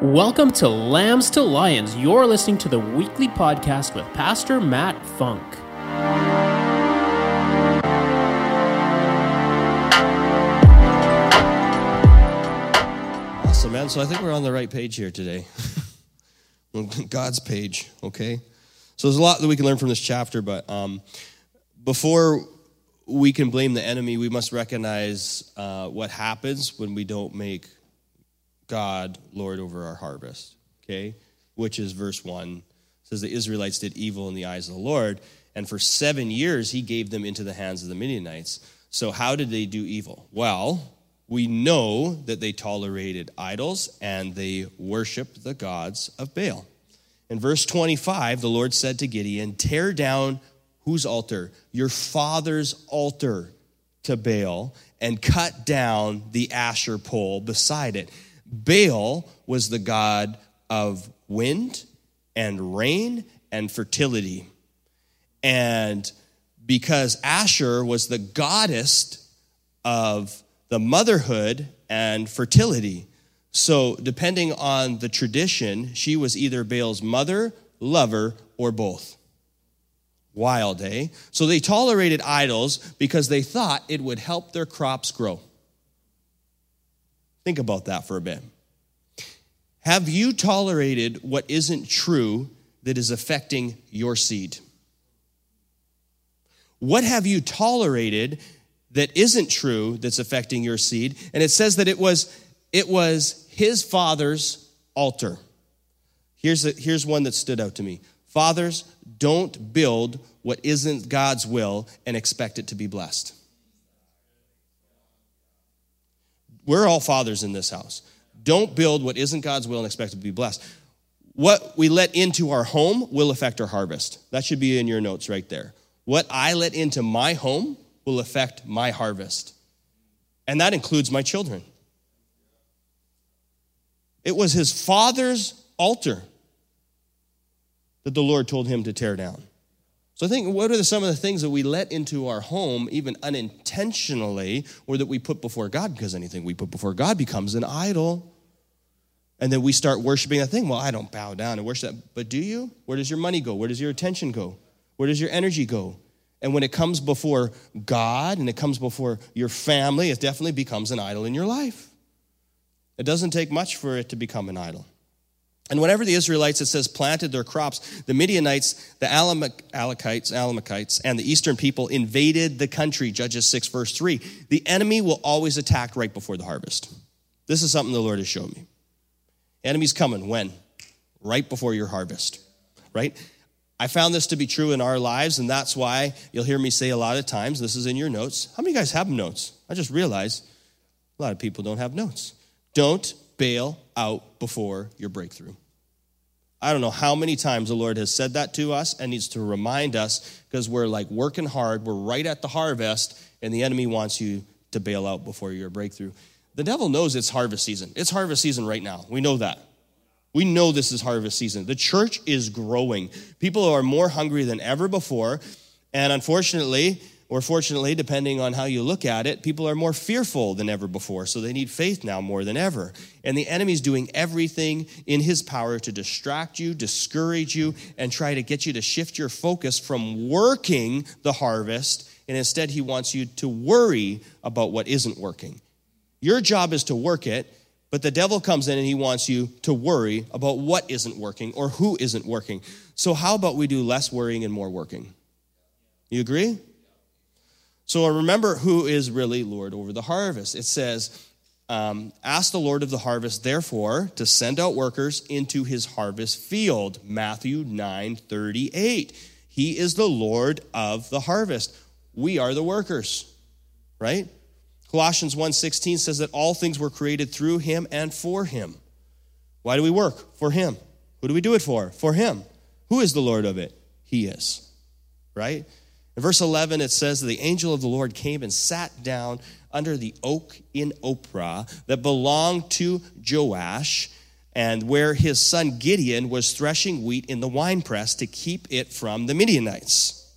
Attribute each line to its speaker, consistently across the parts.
Speaker 1: Welcome to Lambs to Lions. You're listening to the weekly podcast with Pastor Matt Funk.
Speaker 2: Awesome, man. So I think we're on the right page here today. God's page, okay? So there's a lot that we can learn from this chapter, but um, before we can blame the enemy, we must recognize uh, what happens when we don't make God Lord over our harvest, okay? Which is verse 1 it says the Israelites did evil in the eyes of the Lord, and for seven years he gave them into the hands of the Midianites. So, how did they do evil? Well, we know that they tolerated idols and they worshiped the gods of Baal. In verse 25, the Lord said to Gideon, Tear down whose altar? Your father's altar to Baal, and cut down the Asher pole beside it. Baal was the god of wind and rain and fertility. And because Asher was the goddess of the motherhood and fertility. So, depending on the tradition, she was either Baal's mother, lover, or both. Wild, eh? So, they tolerated idols because they thought it would help their crops grow. Think about that for a bit. Have you tolerated what isn't true that is affecting your seed? What have you tolerated that isn't true that's affecting your seed? And it says that it was it was his father's altar. Here's a, here's one that stood out to me. Fathers, don't build what isn't God's will and expect it to be blessed. We're all fathers in this house. Don't build what isn't God's will and expect to be blessed. What we let into our home will affect our harvest. That should be in your notes right there. What I let into my home will affect my harvest. And that includes my children. It was his father's altar that the Lord told him to tear down. So I think what are some of the things that we let into our home, even unintentionally, or that we put before God? Because anything we put before God becomes an idol. And then we start worshiping that thing. Well, I don't bow down and worship that. But do you? Where does your money go? Where does your attention go? Where does your energy go? And when it comes before God and it comes before your family, it definitely becomes an idol in your life. It doesn't take much for it to become an idol. And whenever the Israelites, it says, planted their crops, the Midianites, the Amalekites, Alamakites, and the eastern people invaded the country, Judges 6, verse 3. The enemy will always attack right before the harvest. This is something the Lord has shown me. Enemy's coming when? Right before your harvest, right? I found this to be true in our lives, and that's why you'll hear me say a lot of times, this is in your notes. How many guys have notes? I just realized a lot of people don't have notes. Don't bail out before your breakthrough. I don't know how many times the Lord has said that to us and needs to remind us because we're like working hard, we're right at the harvest, and the enemy wants you to bail out before your breakthrough. The devil knows it's harvest season. It's harvest season right now. We know that. We know this is harvest season. The church is growing. People are more hungry than ever before. And unfortunately, or fortunately, depending on how you look at it, people are more fearful than ever before. So they need faith now more than ever. And the enemy's doing everything in his power to distract you, discourage you, and try to get you to shift your focus from working the harvest. And instead, he wants you to worry about what isn't working. Your job is to work it, but the devil comes in and he wants you to worry about what isn't working or who isn't working. So, how about we do less worrying and more working? You agree? So, remember who is really Lord over the harvest. It says, um, Ask the Lord of the harvest, therefore, to send out workers into his harvest field. Matthew 9 38. He is the Lord of the harvest. We are the workers, right? Colossians 1:16 says that all things were created through him and for him. Why do we work? For him. Who do we do it for? For him. Who is the Lord of it? He is. Right? In verse 11 it says that the angel of the Lord came and sat down under the oak in Ophrah that belonged to Joash and where his son Gideon was threshing wheat in the winepress to keep it from the Midianites.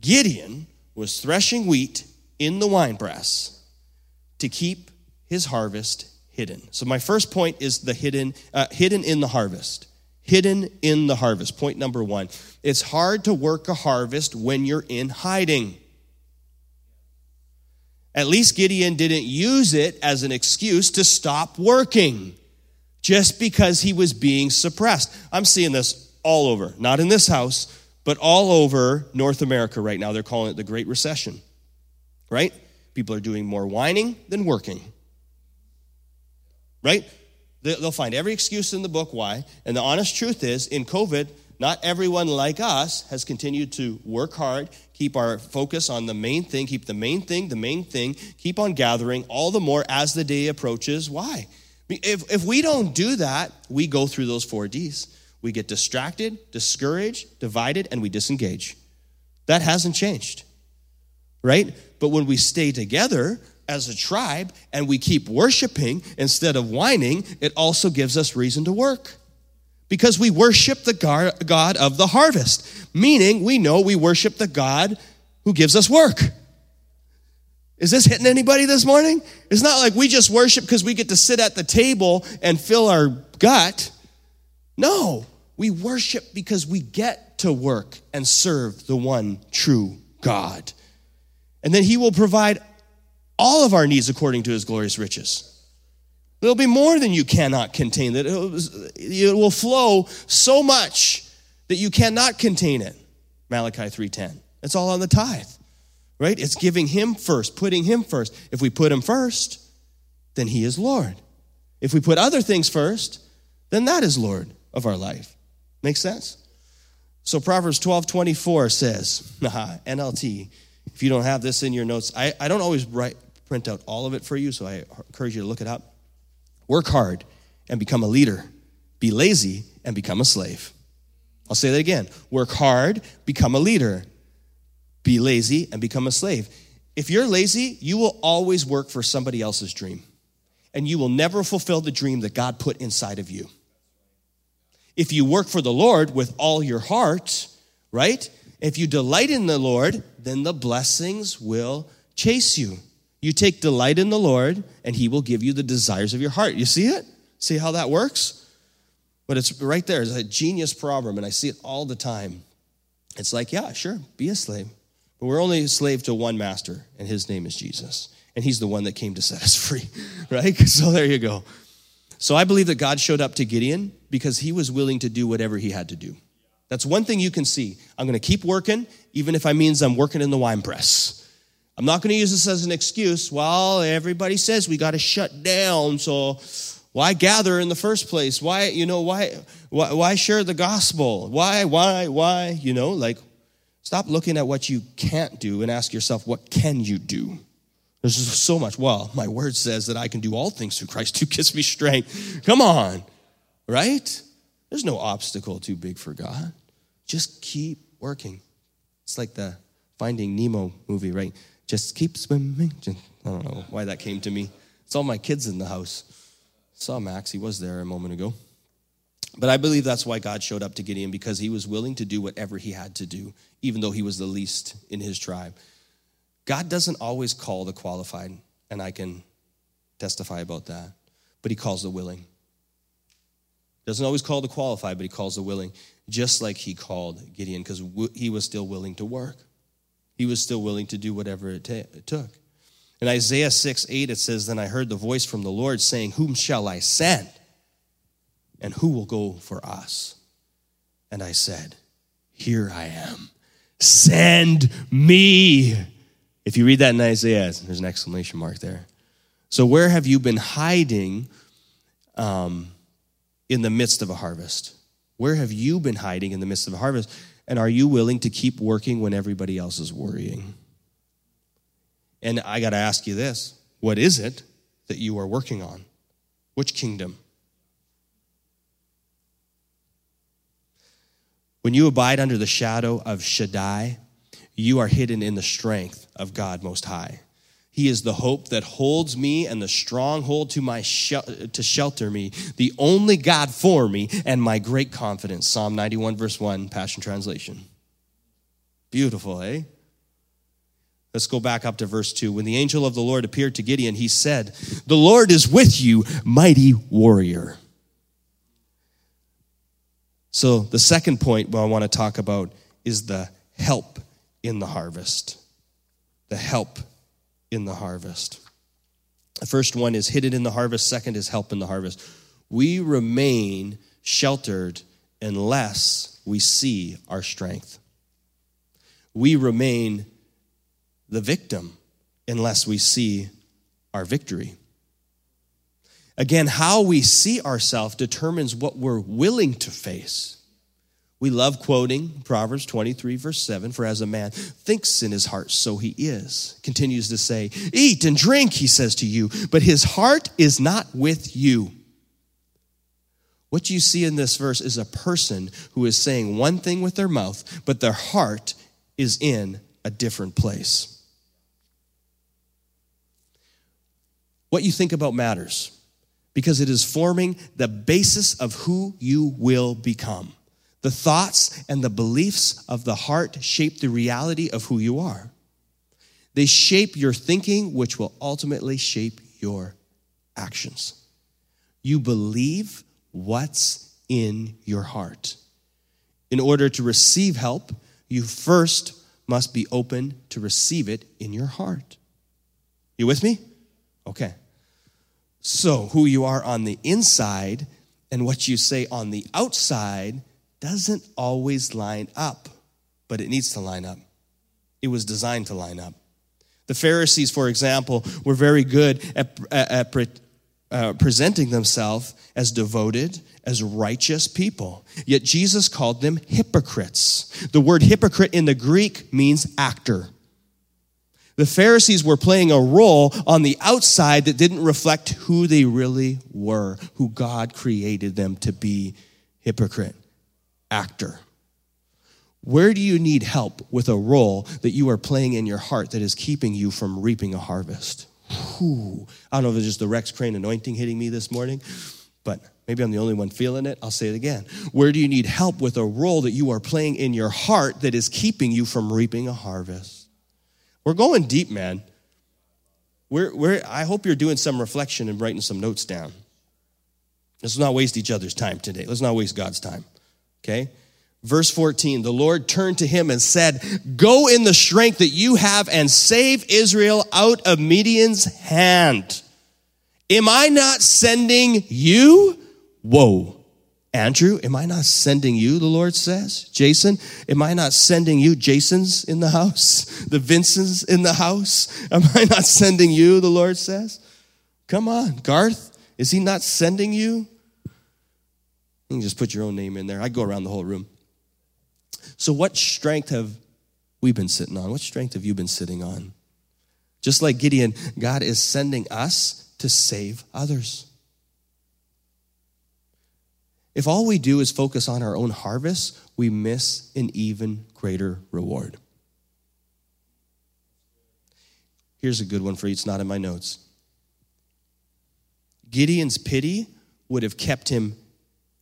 Speaker 2: Gideon was threshing wheat in the winepress to keep his harvest hidden. So my first point is the hidden, uh, hidden in the harvest. Hidden in the harvest. Point number one. It's hard to work a harvest when you're in hiding. At least Gideon didn't use it as an excuse to stop working just because he was being suppressed. I'm seeing this all over, not in this house, but all over North America right now. They're calling it the Great Recession, right? People are doing more whining than working, right? They'll find every excuse in the book why. And the honest truth is, in COVID, not everyone like us has continued to work hard, keep our focus on the main thing, keep the main thing, the main thing, keep on gathering all the more as the day approaches. Why? If, if we don't do that, we go through those four D's. We get distracted, discouraged, divided, and we disengage. That hasn't changed, right? But when we stay together as a tribe and we keep worshiping instead of whining, it also gives us reason to work because we worship the God of the harvest, meaning we know we worship the God who gives us work. Is this hitting anybody this morning? It's not like we just worship because we get to sit at the table and fill our gut. No, we worship because we get to work and serve the one true God. And then He will provide all of our needs according to His glorious riches. There'll be more than you cannot contain. That it will flow so much that you cannot contain it. Malachi 3:10. It's all on the tithe. Right? It's giving him first, putting him first. If we put him first, then he is Lord. If we put other things first, then that is Lord of our life. Makes sense? So Proverbs 12, 24 says, NLT, if you don't have this in your notes, I, I don't always write, print out all of it for you, so I encourage you to look it up. Work hard and become a leader. Be lazy and become a slave. I'll say that again. Work hard, become a leader. Be lazy and become a slave. If you're lazy, you will always work for somebody else's dream. And you will never fulfill the dream that God put inside of you. If you work for the Lord with all your heart, right? If you delight in the Lord, then the blessings will chase you. You take delight in the Lord, and He will give you the desires of your heart. You see it? See how that works? But it's right there. It's a genius proverb, and I see it all the time. It's like, yeah, sure, be a slave. But we're only a slave to one master, and his name is Jesus. And he's the one that came to set us free, right? So there you go. So I believe that God showed up to Gideon because he was willing to do whatever he had to do. That's one thing you can see. I'm going to keep working, even if it means I'm working in the wine press. I'm not going to use this as an excuse. Well, everybody says we got to shut down, so why gather in the first place? Why, you know, why, why, why share the gospel? Why, why, why? You know, like, stop looking at what you can't do and ask yourself, what can you do? There's just so much. Well, my word says that I can do all things through Christ who gives me strength. Come on, right? There's no obstacle too big for God. Just keep working. It's like the Finding Nemo movie, right? Just keep swimming. I don't know why that came to me. It's all my kids in the house. Saw Max, he was there a moment ago. But I believe that's why God showed up to Gideon because he was willing to do whatever he had to do, even though he was the least in his tribe. God doesn't always call the qualified, and I can testify about that, but he calls the willing. Doesn't always call the qualified, but he calls the willing, just like he called Gideon because he was still willing to work he was still willing to do whatever it, ta- it took. In Isaiah 6 8, it says, Then I heard the voice from the Lord saying, Whom shall I send? And who will go for us? And I said, Here I am. Send me. If you read that in Isaiah, there's an exclamation mark there. So, where have you been hiding um, in the midst of a harvest? Where have you been hiding in the midst of a harvest? And are you willing to keep working when everybody else is worrying? And I got to ask you this what is it that you are working on? Which kingdom? When you abide under the shadow of Shaddai, you are hidden in the strength of God Most High. He is the hope that holds me and the stronghold to my to shelter me, the only God for me and my great confidence. Psalm 91 verse 1, Passion Translation. Beautiful, eh? Let's go back up to verse 2. When the angel of the Lord appeared to Gideon, he said, The Lord is with you, mighty warrior. So, the second point I want to talk about is the help in the harvest. The help in the harvest. The first one is hidden in the harvest, second is help in the harvest. We remain sheltered unless we see our strength. We remain the victim unless we see our victory. Again, how we see ourselves determines what we're willing to face. We love quoting Proverbs 23, verse 7 For as a man thinks in his heart, so he is. Continues to say, Eat and drink, he says to you, but his heart is not with you. What you see in this verse is a person who is saying one thing with their mouth, but their heart is in a different place. What you think about matters because it is forming the basis of who you will become. The thoughts and the beliefs of the heart shape the reality of who you are. They shape your thinking, which will ultimately shape your actions. You believe what's in your heart. In order to receive help, you first must be open to receive it in your heart. You with me? Okay. So, who you are on the inside and what you say on the outside doesn't always line up, but it needs to line up. It was designed to line up. The Pharisees, for example, were very good at, at, at uh, presenting themselves as devoted, as righteous people. Yet Jesus called them hypocrites. The word hypocrite in the Greek means actor. The Pharisees were playing a role on the outside that didn't reflect who they really were, who God created them to be hypocrite, actor. Where do you need help with a role that you are playing in your heart that is keeping you from reaping a harvest? Whew. I don't know if it's just the Rex Crane anointing hitting me this morning, but maybe I'm the only one feeling it. I'll say it again. Where do you need help with a role that you are playing in your heart that is keeping you from reaping a harvest? We're going deep, man. We're, we're, I hope you're doing some reflection and writing some notes down. Let's not waste each other's time today. Let's not waste God's time. Okay? Verse 14 The Lord turned to him and said, Go in the strength that you have and save Israel out of Midian's hand. Am I not sending you? Whoa. Andrew, am I not sending you, the Lord says? Jason, am I not sending you? Jason's in the house, the Vincent's in the house. Am I not sending you, the Lord says? Come on, Garth, is he not sending you? You can just put your own name in there. I go around the whole room. So, what strength have we been sitting on? What strength have you been sitting on? Just like Gideon, God is sending us to save others. If all we do is focus on our own harvest, we miss an even greater reward. Here's a good one for you, it's not in my notes. Gideon's pity would have kept him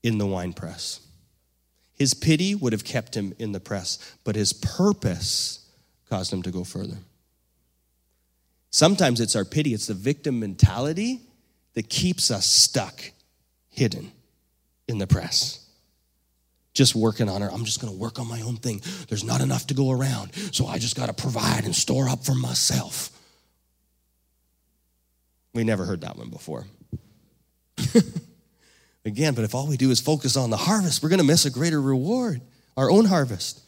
Speaker 2: in the wine press. His pity would have kept him in the press, but his purpose caused him to go further. Sometimes it's our pity, it's the victim mentality that keeps us stuck, hidden in the press. Just working on her. I'm just to work on my own thing. There's not enough to go around, so I just got to provide and store up for myself. We never heard that one before. Again, but if all we do is focus on the harvest, we're going to miss a greater reward, our own harvest.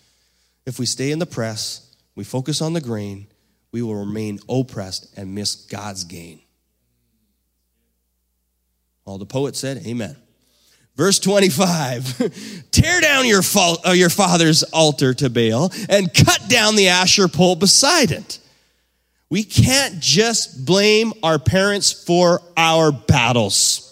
Speaker 2: If we stay in the press, we focus on the grain, we will remain oppressed and miss God's gain. All the poet said, Amen. Verse 25 Tear down your, fa- uh, your father's altar to Baal and cut down the Asher pole beside it. We can't just blame our parents for our battles.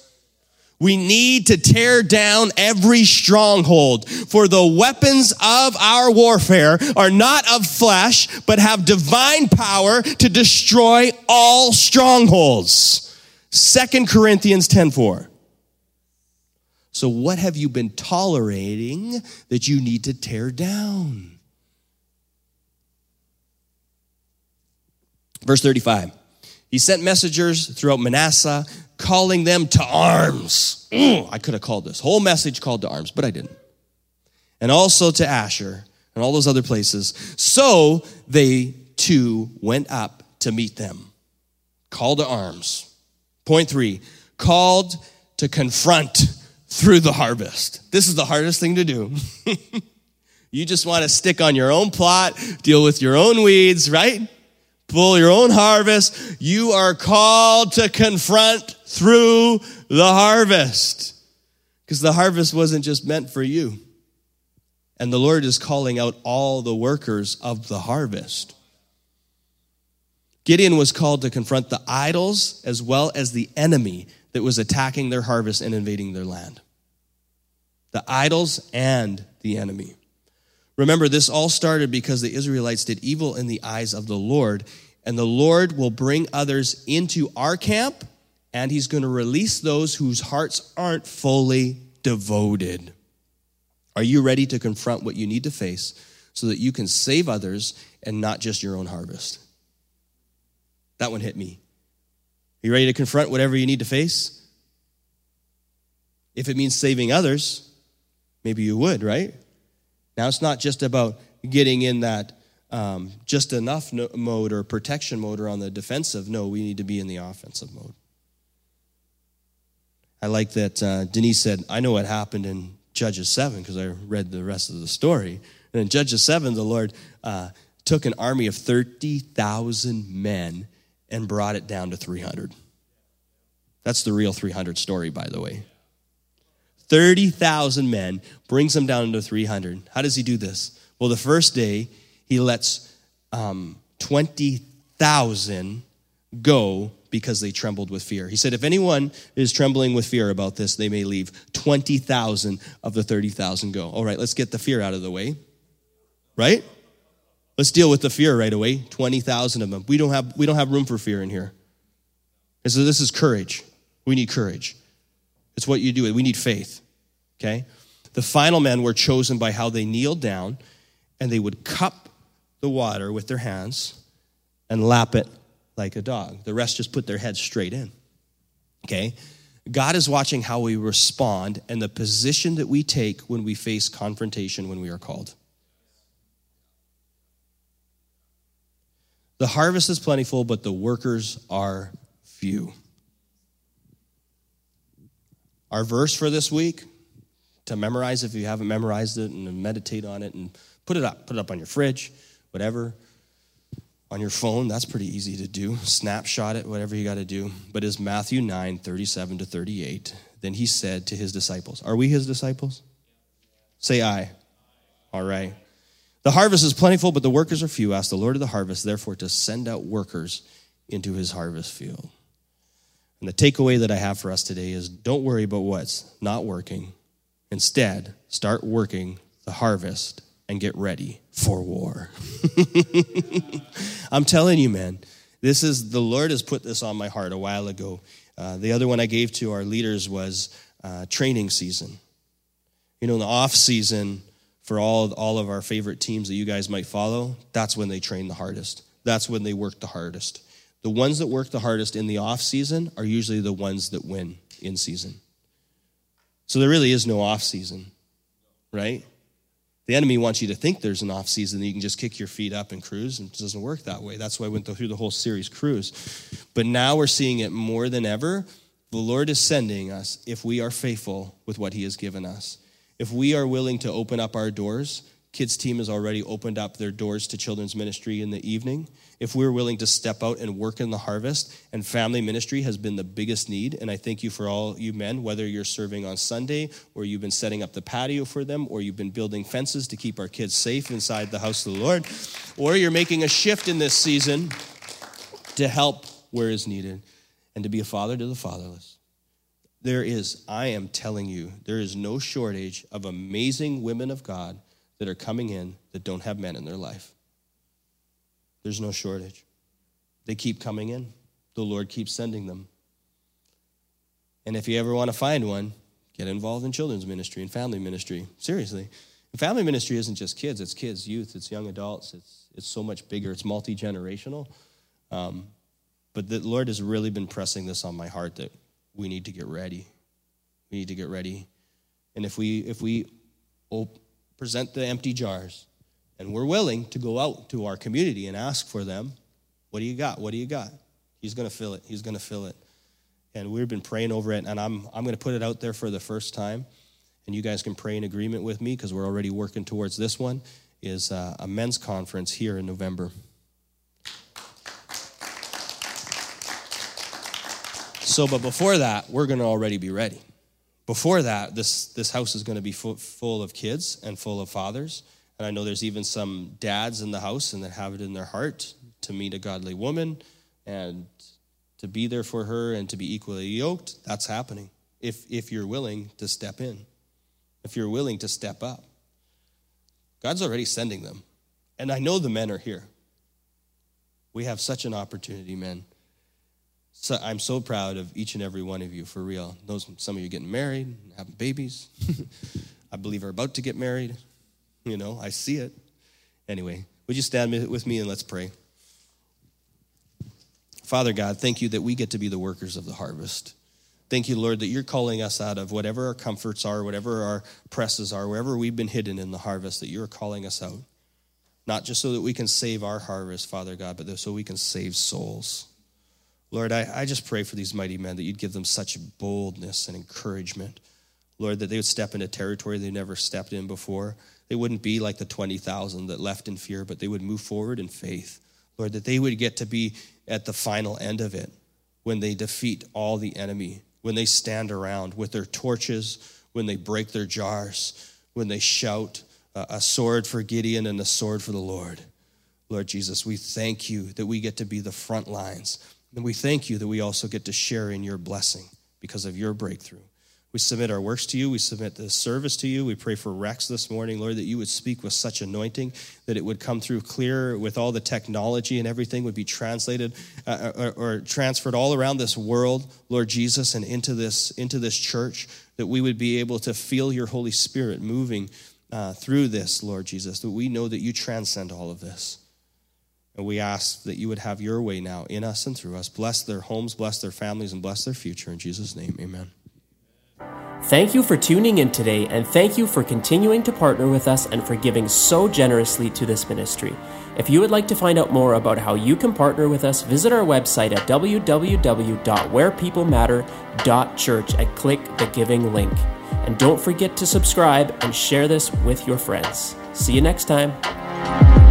Speaker 2: We need to tear down every stronghold, for the weapons of our warfare are not of flesh, but have divine power to destroy all strongholds. Second Corinthians 10 4. So, what have you been tolerating that you need to tear down? Verse 35 He sent messengers throughout Manasseh, calling them to arms. Mm, I could have called this whole message called to arms, but I didn't. And also to Asher and all those other places. So they too went up to meet them. Call to arms. Point three called to confront through the harvest. This is the hardest thing to do. you just want to stick on your own plot, deal with your own weeds, right? Pull your own harvest. You are called to confront through the harvest. Because the harvest wasn't just meant for you. And the Lord is calling out all the workers of the harvest. Gideon was called to confront the idols as well as the enemy that was attacking their harvest and invading their land. The idols and the enemy. Remember, this all started because the Israelites did evil in the eyes of the Lord, and the Lord will bring others into our camp, and He's going to release those whose hearts aren't fully devoted. Are you ready to confront what you need to face so that you can save others and not just your own harvest? That one hit me. Are you ready to confront whatever you need to face? If it means saving others, maybe you would, right? Now, it's not just about getting in that um, just enough no- mode or protection mode or on the defensive. No, we need to be in the offensive mode. I like that uh, Denise said, I know what happened in Judges 7 because I read the rest of the story. And in Judges 7, the Lord uh, took an army of 30,000 men and brought it down to 300. That's the real 300 story, by the way. 30,000 men, brings them down to 300. How does he do this? Well, the first day, he lets um, 20,000 go because they trembled with fear. He said, If anyone is trembling with fear about this, they may leave. 20,000 of the 30,000 go. All right, let's get the fear out of the way. Right? Let's deal with the fear right away. 20,000 of them. We don't have, we don't have room for fear in here. And so this is courage. We need courage. It's what you do. We need faith. Okay? The final men were chosen by how they kneeled down and they would cup the water with their hands and lap it like a dog. The rest just put their heads straight in. Okay? God is watching how we respond and the position that we take when we face confrontation when we are called. The harvest is plentiful, but the workers are few. Our verse for this week, to memorize if you haven't memorized it and meditate on it and put it up, put it up on your fridge, whatever. On your phone, that's pretty easy to do. Snapshot it, whatever you got to do. But is Matthew 9, 37 to 38. Then he said to his disciples, Are we his disciples? Say I. All right. The harvest is plentiful, but the workers are few. Ask the Lord of the harvest, therefore, to send out workers into his harvest field. And the takeaway that I have for us today is don't worry about what's not working. Instead, start working the harvest and get ready for war. I'm telling you, man, this is the Lord has put this on my heart a while ago. Uh, the other one I gave to our leaders was uh, training season. You know, in the off season, for all, all of our favorite teams that you guys might follow, that's when they train the hardest. That's when they work the hardest. The ones that work the hardest in the off season are usually the ones that win in season. So there really is no off season, right? The enemy wants you to think there's an off season that you can just kick your feet up and cruise, and it doesn't work that way. That's why I went through the whole series cruise. But now we're seeing it more than ever. The Lord is sending us if we are faithful with what He has given us. If we are willing to open up our doors, kids team has already opened up their doors to children's ministry in the evening. If we're willing to step out and work in the harvest, and family ministry has been the biggest need, and I thank you for all you men, whether you're serving on Sunday, or you've been setting up the patio for them, or you've been building fences to keep our kids safe inside the house of the Lord, or you're making a shift in this season to help where is needed and to be a father to the fatherless. There is, I am telling you, there is no shortage of amazing women of God that are coming in that don't have men in their life. There's no shortage. They keep coming in, the Lord keeps sending them. And if you ever want to find one, get involved in children's ministry and family ministry. Seriously. And family ministry isn't just kids, it's kids, youth, it's young adults, it's, it's so much bigger, it's multi generational. Um, but the Lord has really been pressing this on my heart that we need to get ready. We need to get ready. And if we if we op- present the empty jars and we're willing to go out to our community and ask for them, what do you got? What do you got? He's going to fill it. He's going to fill it. And we've been praying over it, and I'm, I'm going to put it out there for the first time. And you guys can pray in agreement with me because we're already working towards this one is uh, a men's conference here in November. So, but before that, we're going to already be ready. Before that, this, this house is going to be full, full of kids and full of fathers. And I know there's even some dads in the house and that have it in their heart to meet a godly woman and to be there for her and to be equally yoked. That's happening if, if you're willing to step in, if you're willing to step up. God's already sending them. And I know the men are here. We have such an opportunity, men. So I'm so proud of each and every one of you, for real. Those some of you getting married, having babies. I believe are about to get married. You know, I see it. Anyway, would you stand with me and let's pray? Father God, thank you that we get to be the workers of the harvest. Thank you, Lord, that you're calling us out of whatever our comforts are, whatever our presses are, wherever we've been hidden in the harvest, that you're calling us out. Not just so that we can save our harvest, Father God, but so we can save souls. Lord, I, I just pray for these mighty men that you'd give them such boldness and encouragement. Lord, that they would step into territory they never stepped in before. They wouldn't be like the 20,000 that left in fear, but they would move forward in faith. Lord, that they would get to be at the final end of it when they defeat all the enemy when they stand around with their torches, when they break their jars, when they shout uh, a sword for Gideon and a sword for the Lord. Lord Jesus, we thank you that we get to be the front lines. And we thank you that we also get to share in your blessing because of your breakthrough. We submit our works to you. We submit the service to you. We pray for Rex this morning, Lord, that you would speak with such anointing, that it would come through clear with all the technology and everything would be translated uh, or, or, transferred all around this world, Lord Jesus, and into this, into this church, that we would be able to feel your Holy Spirit moving uh, through this, Lord Jesus, that we know that you transcend all of this. And we ask that you would have your way now in us and through us. Bless their homes, bless their families, and bless their future. In Jesus' name, amen.
Speaker 1: Thank you for tuning in today, and thank you for continuing to partner with us and for giving so generously to this ministry. If you would like to find out more about how you can partner with us, visit our website at www.wherepeoplematter.church and click the giving link. And don't forget to subscribe and share this with your friends. See you next time.